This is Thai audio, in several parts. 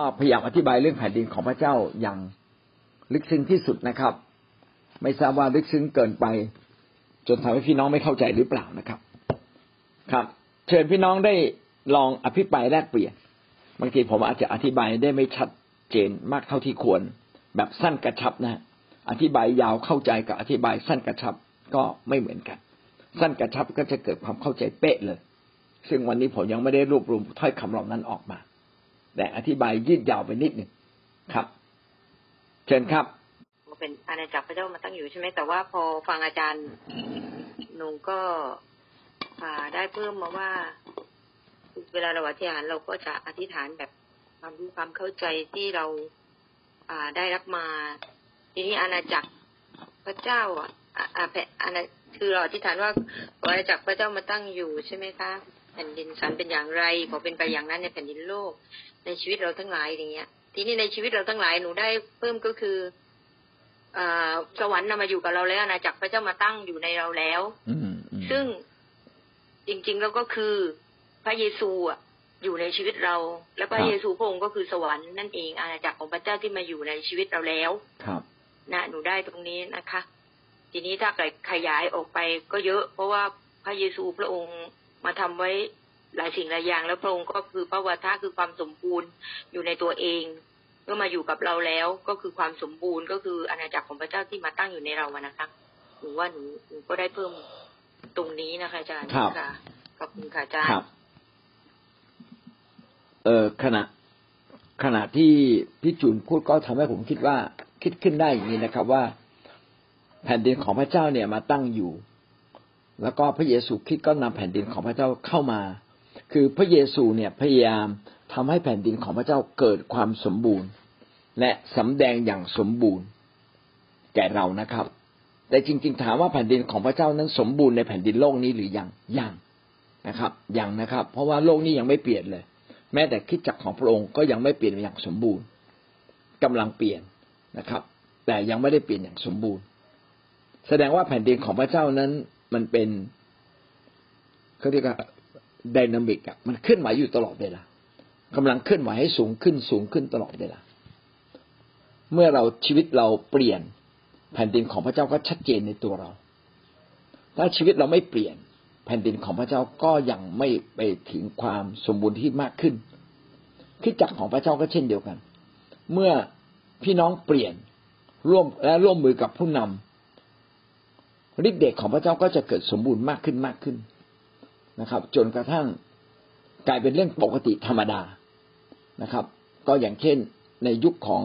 ็พยายามอธิบายเรื่องแผ่นดินของพระเจ้าอย่างลึกซึ้งที่สุดนะครับ ไม่ทราบว่าลึกซึ้งเกินไป จนทำให้พี่น้องไม่เข้าใจหรือเปล่านะครับ ครับ เชิญพี่น้องได้ลองอภิปรายแลกเปลี่ยนบางทีผมอาจจะอธิบายได้ไม่ชัดเจนมากเท่าที่ควร แบบสั้นกระชับนะ อธิบายยาวเข้าใจกับอธิบายสั้นกระชับก็ไม่เหมือนกัน สั้นกระชับก็จะเกิดความเข้าใจเป๊ะเลย ซึ่งวันนี้ผมยังไม่ได้รวบรวมถ้อยคำเหล่านั้นออกมา แต่อธิบายยืดยาวไปนิดหนึ่งครับ เชิญครับเป็นอาณาจักรพระเจ้ามาตั้งอยู่ใช่ไหมแต่ว่าพอฟังอาจารย์หนูก็ได้เพิ่มมาว่า เวลาเราอธิษฐานเราก็จะอธิษฐานแบบความรู้ความเข้าใจที่เราอ่าได้รับมา ทีนี้อาณาจักรพระเจ้าอะอ่าแผ่อาณาคือเราอธิษฐานว่าอาณาจักรพระเจ้ามาตั้งอยู่ใช่ไหมคะ ผ่นดินสันเป็นอย่างไรขอเป็นไปอย่างนั้นในแผ่นดินโลก ในชีวิตเราทั้งหลายอย่างเงี้ย ทีนี้ในชีวิตเราทั้งหลายหนูได้เพิ่มก็คืออสวรรค์นำมาอยู่กับเราแล้วอาณาจักรพระเจ้ามาตั้งอยู่ในเราแล้วซึ่งจริงๆแล้วก็คือพระเยซูอะอยู่ในชีวิตเรา และพระเยซูพระองค์ก็คือสวรรค์นั่นเองอาณาจักรของพระเจ้าที่มาอยู่ในชีวิตเราแล้วครับนะหนูได้ตรงนี้นะคะ ทีนี้ถ้าขยายออกไปก็เยอะ เพราะว่าพระเยซูพระองค์ มาทำไว้หลายสิ่งหลายอย่าง แล้วพระองค์ก็คือพระวทาคือความสมบูรณ์อยู่ในตัวเองเมื่อมาอยู่กับเราแล้วก็คือความสมบูรณ์ก็คืออาณาจักรของพระเจ้าที่มาตั้งอยู่ในเราอะนะคะหนูว่าหนูหนูก็ได้เพิ่มตรงนี้นะคะอาจารย์ค่ะขอบคุณค่ะอาจารย์เออขณะขณะที่พี่จุนพูดก็ทำให้ผมคิดว่าคิดขึ้นได้อย่างนี้นะครับ ว่า แผ่นดินของพระเจ้าเนี่ยมาตั้งอยู่ แล้วก็พระเยซูคริสต์ก็นำแผ่นดินของพระเจ้าเข้ามา คือพระเยซูเนี่ยพยายามทำให้แผ่นดินของพระเจ้าเกิดความสมบูรณ์ และสำแดงอย่างสมบูรณ์ แก่เรานะครับ แต่จริง ๆ ถามว่าแผ่นดินของพระเจ้านั้นสมบูรณ์ในแผ่นดินโลกนี้หรือยังยังนะครับยังนะครับ เพราะว่าโลกนี้ยังไม่เปลี่ยนเลย แม้แต่คิดจักของพระองค์ก็ยังไม่เปลี่ยนอย่างสมบูรณ์กำลังเปลี่ยนนะครับ แต่ยังไม่ได้เปลี่ยนอย่างสมบูรณ์ แสดงว่าแผ่นดินของพระเจ้านั้น มันเป็นเขาเรียกว่าดินามิกอะมันเคลื่อนไหวอยู่ตลอดเวลากำลังเคลื่อนไหวให้สูงขึ้นสูงขึ้นตลอดเวลาเมื่อเราชีวิตเราเปลี่ยนแผ่นดินของพระเจ้าก็ชัดเจนในตัวเรา ถ้าชีวิตเราไม่เปลี่ยน แผ่นดินของพระเจ้าก็ยังไม่ไปถึงความสมบูรณ์ที่มากขึ้นคิดจักของพระเจ้าก็เช่นเดียวกัน เมื่อพี่น้องเปลี่ยนร่วมและร่วมมือกับผู้นำ ฤทธิ์เดชของพระเจ้าก็จะเกิดสมบูรณ์มากขึ้นมากขึ้นนะครับ จนกระทั่งกลายเป็นเรื่องปกติธรรมดานะครับ ก็อย่างเช่นในยุคของ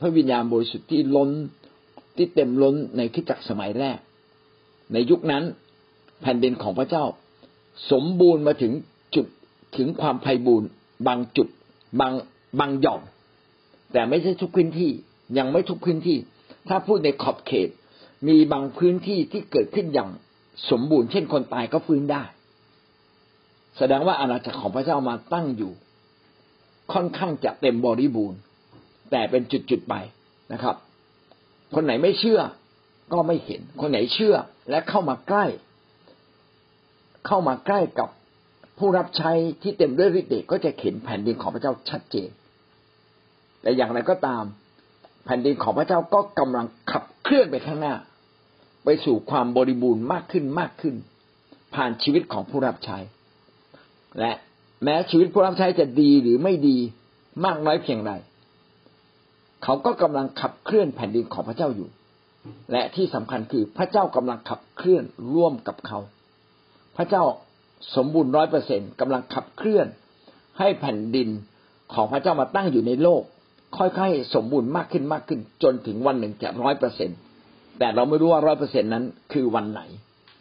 พระวิญญาณบริสุทธิ์ที่ล้นที่เต็มล้นในคิดจักสมัยแรก ในยุคนั้นแผ่นดินของพระเจ้า สมบูรณ์มาถึงจุดถึงความไพ่บูรณ์บางจุดบางบางหย่อมแต่ไม่ใช่ทุกพื้นที่ยังไม่ทุกพื้นที่ ถ้าพูดในขอบเขต มีบางพื้นที่ที่เกิดขึ้นอย่างสมบูรณ์เช่นคนตายก็ฟื้นได้ แสดงว่าอาณาจักรของพระเจ้ามาตั้งอยู่ ค่อนข้างจะเต็มบริบูรณ์ แต่เป็นจุดๆไปนะครับ คนไหนไม่เชื่อก็ไม่เห็น คนไหนเชื่อและเข้ามาใกล้ เข้ามาใกล้กับผู้รับใช้ที่เต็มด้วยฤทธิ์เดชก็จะเห็นแผ่นดินของพระเจ้าชัดเจน แต่อย่างไรก็ตาม แผ่นดินของพระเจ้าก็กำลังขับเคลื่อนไปข้างหน้า ไปสู่ความบริบูรณ์มากขึ้นมากขึ้น ผ่านชีวิตของผู้รับใช้ และแม้ชีวิตผู้รับใช้จะดีหรือไม่ดีมากน้อยเพียงใดเขาก็กำลังขับเคลื่อนแผ่นดินของพระเจ้าอยู่ และที่สำคัญคือพระเจ้ากำลังขับเคลื่อนร่วมกับเขา พระเจ้าสมบูรณ์ร้อยเปอร์เซ็นกำลังขับเคลื่อน ให้แผ่นดินของพระเจ้ามาตั้งอยู่ในโลก ค่อยๆสมบูรณ์มากขึ้นมากขึ้น จนถึงวันหนึ่งจะร้อยเปอร์เซ็นต์ แต่เราไม่รู้ว่าร้อยเปอร์เซ็นนั้นคือวันไหน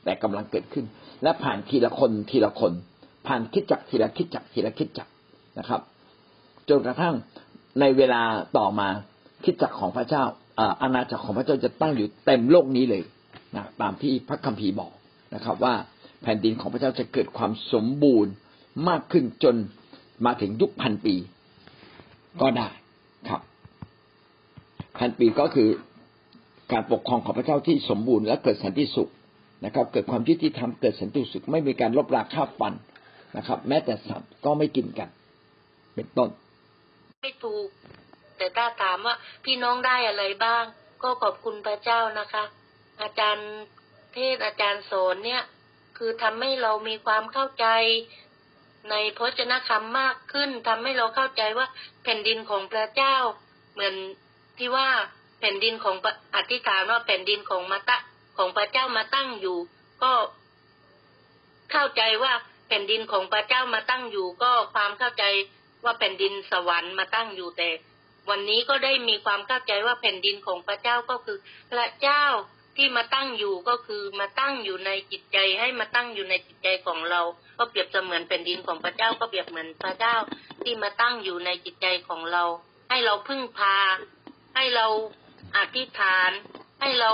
แต่กำลังเกิดขึ้น และผ่านทีละคนทีละคน ผ่านคิดจักทีละคิดจักทีละคิดจักนะครับจนกระทั่งในเวลาต่อมาคิดจักของพระเจ้าอาณาจักรของพระเจ้าจะตั้งอยู่เต็มโลกนี้เลยนะตามที่พระคัมภีร์บอกนะครับ ว่าแผ่นดินของพระเจ้าจะเกิดความสมบูรณ์มากขึ้นจนมาถึงยุคพันปีก็ได้ครับ พันปีก็คือ การปกครองของพระเจ้าที่สมบูรณ์และเกิดสันติสุขนะครับ เกิดความยุติธรรมเกิดสันติสุข ไม่มีการลบราฆ่าฟันนะครับ แม้แต่สัตว์ก็ไม่กินกัน เป็นต้น ไม่ถูก แต่ถ้าถามว่าพี่น้องได้อะไรบ้าง ก็ขอบคุณพระเจ้านะคะ อาจารย์เทศอาจารย์สอนเนี่ย คือทำให้เรามีความเข้าใจในพจนคำมากขึ้นทำให้เราเข้าใจว่าแผ่นดินของพระเจ้า เหมือนที่ว่า ผ่นดินของอธิษฐานว่าแผ่นดินของมาตะของพระเจ้ามาตั้งอยู่ ก็เข้าใจว่าแผ่นดินของพระเจ้ามาตั้งอยู่ ก็ความเข้าใจว่าแผ่นดินสวรรค์มาตั้งอยู่แต่ วันนี้ก็ได้มีความเข้าใจว่าแผ่นดินของพระเจ้าก็คือ พระเจ้าที่มาตั้งอยู่ก็คือมาตั้งอยู่ในจิตใจให้มาตั้งอยู่ในจิตใจของเรา ก็เปรียบเสมือนแผ่นดินของพระเจ้าก็เปรียบเหมือนพระเจ้าที่มาตั้งอยู่ในจิตใจของเรา ให้เราพึ่งพา ให้เรา อธิษฐานให้เรา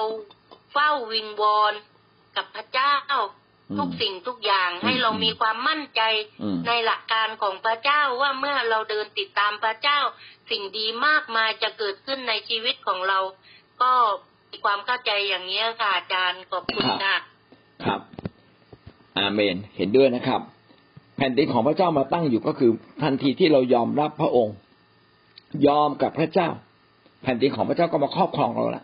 เฝ้าวิงวอนกับพระเจ้าอืมทุกสิ่งทุกอย่างให้เรามีความมั่นใจอืมในหลักการของพระเจ้าว่าเมื่อเราเดินติดตามพระเจ้า สิ่งดีมากมายจะเกิดขึ้นในชีวิตของเรา ก็มีความเข้าใจอย่างนี้ยค่ะอาจารย์ขอบคุณค่ะครับอาเมนเห็นด้วยนะครับ แผ่นดินของพระเจ้ามาตั้งอยู่ก็คือทันทีที่เรายอมรับพระองค์ ยอมกับพระเจ้า แผ่นดินของพระเจ้าก็มาครอบครองเราละ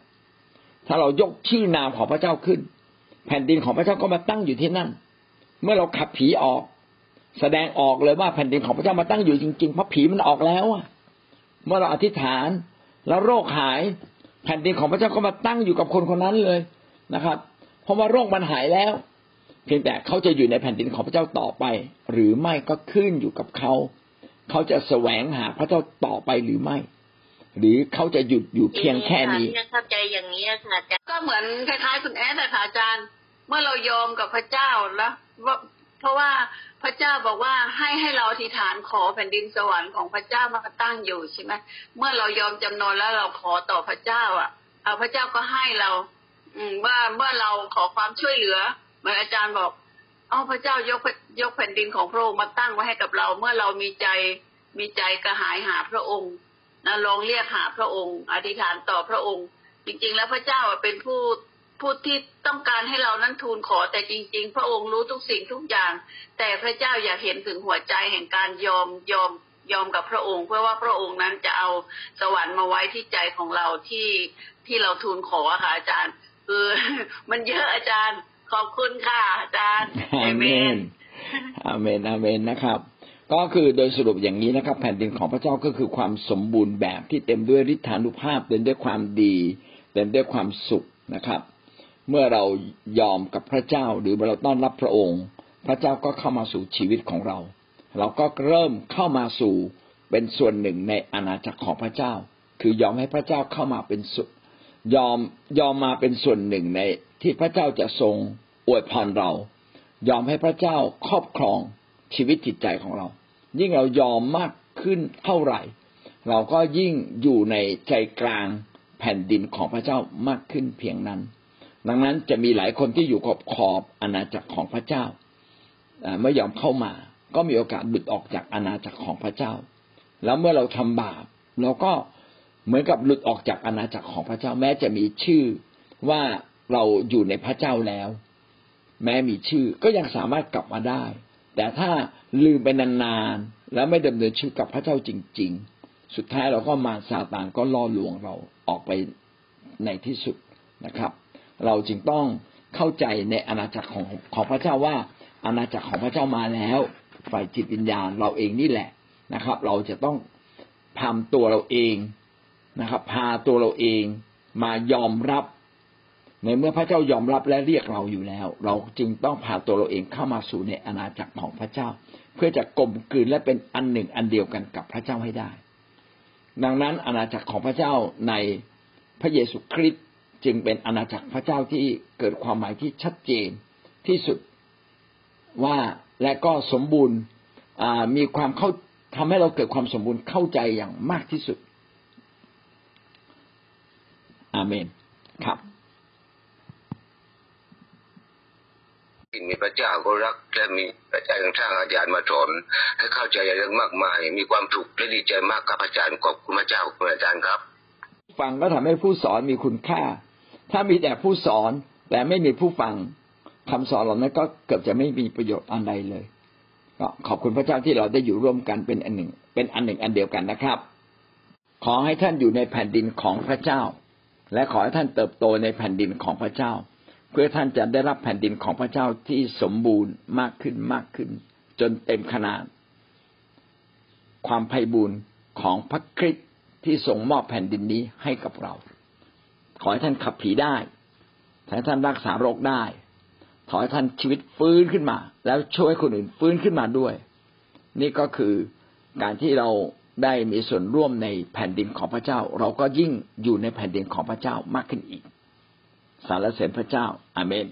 ถ้าเรายกชื่อนามของพระเจ้าขึ้น แผ่นดินของพระเจ้าก็มาตั้งอยู่ที่นั่น เมื่อเราขับผีออก แสดงออกเลยว่าแผ่นดินของพระเจ้ามาตั้งอยู่จริงๆเพราะผีมันออกแล้วอะเมื่อเราอธิษฐานแล้วโรคหาย แผ่นดินของพระเจ้าก็มาตั้งอยู่กับคนคนนั้นเลยนะครับ เพราะว่าโรคมันหายแล้ว เพียงแต่เขาจะอยู่ในแผ่นดินของพระเจ้าต่อไป หรือไม่ก็ขึ้นอยู่กับเขา เขาจะแสวงหาพระเจ้าต่อไปหรือไม่ หรือเขาจะหยุดอยู่เพียงแค่นี้เข้าใจอย่างนี้ค่ะอาจารย์ก็เหมือนคล้ายๆคุณแอดอะค่ะอาจารย์ เมื่อเรายอมกับพระเจ้าแล้วเพราะว่าพระเจ้าบอกว่าให้ให้เราอธิษฐานขอแผ่นดินสวรรค์ของพระเจ้ามาตั้งอยู่ใช่ไหมเมื่อเรายอมจำนนแล้วเราขอต่อพระเจ้า อะเอาพระเจ้าก็ให้เรา อืมว่าเมื่อเราขอความช่วยเหลือเหมือนอาจารย์บอกเอาพระเจ้ายกยกแผ่นดินของพระองค์มาตั้งไว้ให้กับเรา เมื่อเรามีใจมีใจกระหายหาพระองค์ นะลองเรียกหาพระองค์ อธิษฐานต่อพระองค์ จริง ๆ แล้วพระเจ้าอะเป็นผู้ผู้ที่ต้องการให้เรานั้นทูลขอแต่จริง ๆ พระองค์รู้ทุกสิ่งทุกอย่าง แต่พระเจ้าอยากเห็นถึงหัวใจแห่งการยอมยอมยอมกับพระองค์ เพื่อว่าพระองค์นั้นจะเอาสวรรค์มาไว้ที่ใจของเราที่ที่เราทูลขออะค่ะอาจารย์คือมันเยอะอาจารย์ขอบคุณค่ะอาจารย์อาเมนอาเมนอาเมนนะครับ ก็คือโดยสรุปอย่างนี้นะครับ แผ่นดินของพระเจ้าก็คือความสมบูรณ์แบบที่เต็มด้วยฤทธานุภาพเต็มด้วยความดี เต็มด้วยความสุขนะครับ เมื่อเรายอมกับพระเจ้าหรือเราต้อนรับพระองค์ พระเจ้าก็เข้ามาสู่ชีวิตของเรา เราก็เริ่มเข้ามาสู่เป็นส่วนหนึ่งในอาณาจักรของพระเจ้า คือยอมให้พระเจ้าเข้ามาเป็นส่วนยอมยอมมาเป็นส่วนหนึ่งในที่พระเจ้าจะทรงอวยพรเรา ยอมให้พระเจ้าครอบครอง ชีวิตจิตใจของเรา ยิ่งเรายอมมากขึ้นเท่าไหร่ เราก็ยิ่งอยู่ในใจกลางแผ่นดินของพระเจ้ามากขึ้นเพียงนั้น ดังนั้นจะมีหลายคนที่อยู่ขอบขอบอาณาจักรของพระเจ้าไม่ยอมเข้ามา ก็มีโอกาสหลุดออกจากอาณาจักรของพระเจ้า แล้วเมื่อเราทำบาปเราก็เหมือนกับหลุดออกจากอาณาจักรของพระเจ้า แม้จะมีชื่อว่าเราอยู่ในพระเจ้าแล้ว แม้มีชื่อก็ยังสามารถกลับมาได้ แต่ถ้าลืมไปนานๆแล้วไม่ดำเนินชีวิตกับพระเจ้าจริง ๆ สุดท้ายเราก็มาซาตานก็ล่อลวงเราออกไปในที่สุดนะครับ เราจึงต้องเข้าใจในอาณาจักรของของพระเจ้าว่าอาณาจักรของพระเจ้ามาแล้วฝ่ายจิตวิญญาณเราเองนี่แหละนะครับ เราจะต้องพามตัวเราเองนะครับ พาตัวเราเองมายอมรับ ในเมื่อพระเจ้ายอมรับและเรียกเราอยู่แล้ว เราจึงต้องพาตัวเราเองเข้ามาสู่ในอาณาจักรของพระเจ้า เพื่อจะกลมกลืนและเป็นอันหนึ่งอันเดียวกันกับพระเจ้าให้ได้ ดังนั้นอาณาจักรของพระเจ้าในพระเยซูคริสต์จึงเป็นอาณาจักรพระเจ้าที่เกิดความหมายที่ชัดเจนที่สุดว่าและก็สมบูรณ์มีความเข้าทำให้เราเกิดความสมบูรณ์เข้าใจอย่างมากที่สุด อาเมน ครับ ที่มีพระเจ้าก็รักและมีพระเจ้ายังสร้างอาจารย์มาสอนให้เข้าใจเรื่องมากมาย มีความสุขและดีใจมากครับอาจารย์ขอบคุณพระเจ้าคุณอาจารย์ครับ ฟังก็ทำให้ผู้สอนมีคุณค่า ถ้ามีแต่ผู้สอนแต่ไม่มีผู้ฟังคำสอนเหล่านั้นก็เกือบจะไม่มีประโยชน์อันใดเลย ก็ขอบคุณพระเจ้าที่เราได้อยู่ร่วมกันเป็นอันหนึ่ง เป็นอันหนึ่งอันเดียวกันนะครับ ขอให้ท่านอยู่ในแผ่นดินของพระเจ้า และขอให้ท่านเติบโตในแผ่นดินของพระเจ้า พื่อท่านจะได้รับแผ่นดินของพระเจ้าที่สมบูรณ์มากขึ้นมากขึ้น จนเต็มขนาด ความไพ่บูรณ์ของพระคริสต์ที่ทรงมอบแผ่นดินนี้ให้กับเรา ขอให้ท่านขับผีได้ขอให้ท่านรักษาโรคได้ขอให้ท่านชีวิตฟื้นขึ้นมา แล้วช่วยคนอื่นฟื้นขึ้นมาด้วย นี่ก็คือการที่เราได้มีส่วนร่วมในแผ่นดินของพระเจ้า เราก็ยิ่งอยู่ในแผ่นดินของพระเจ้ามากขึ้นอีก สารเสริญพระเจ้าอาเมน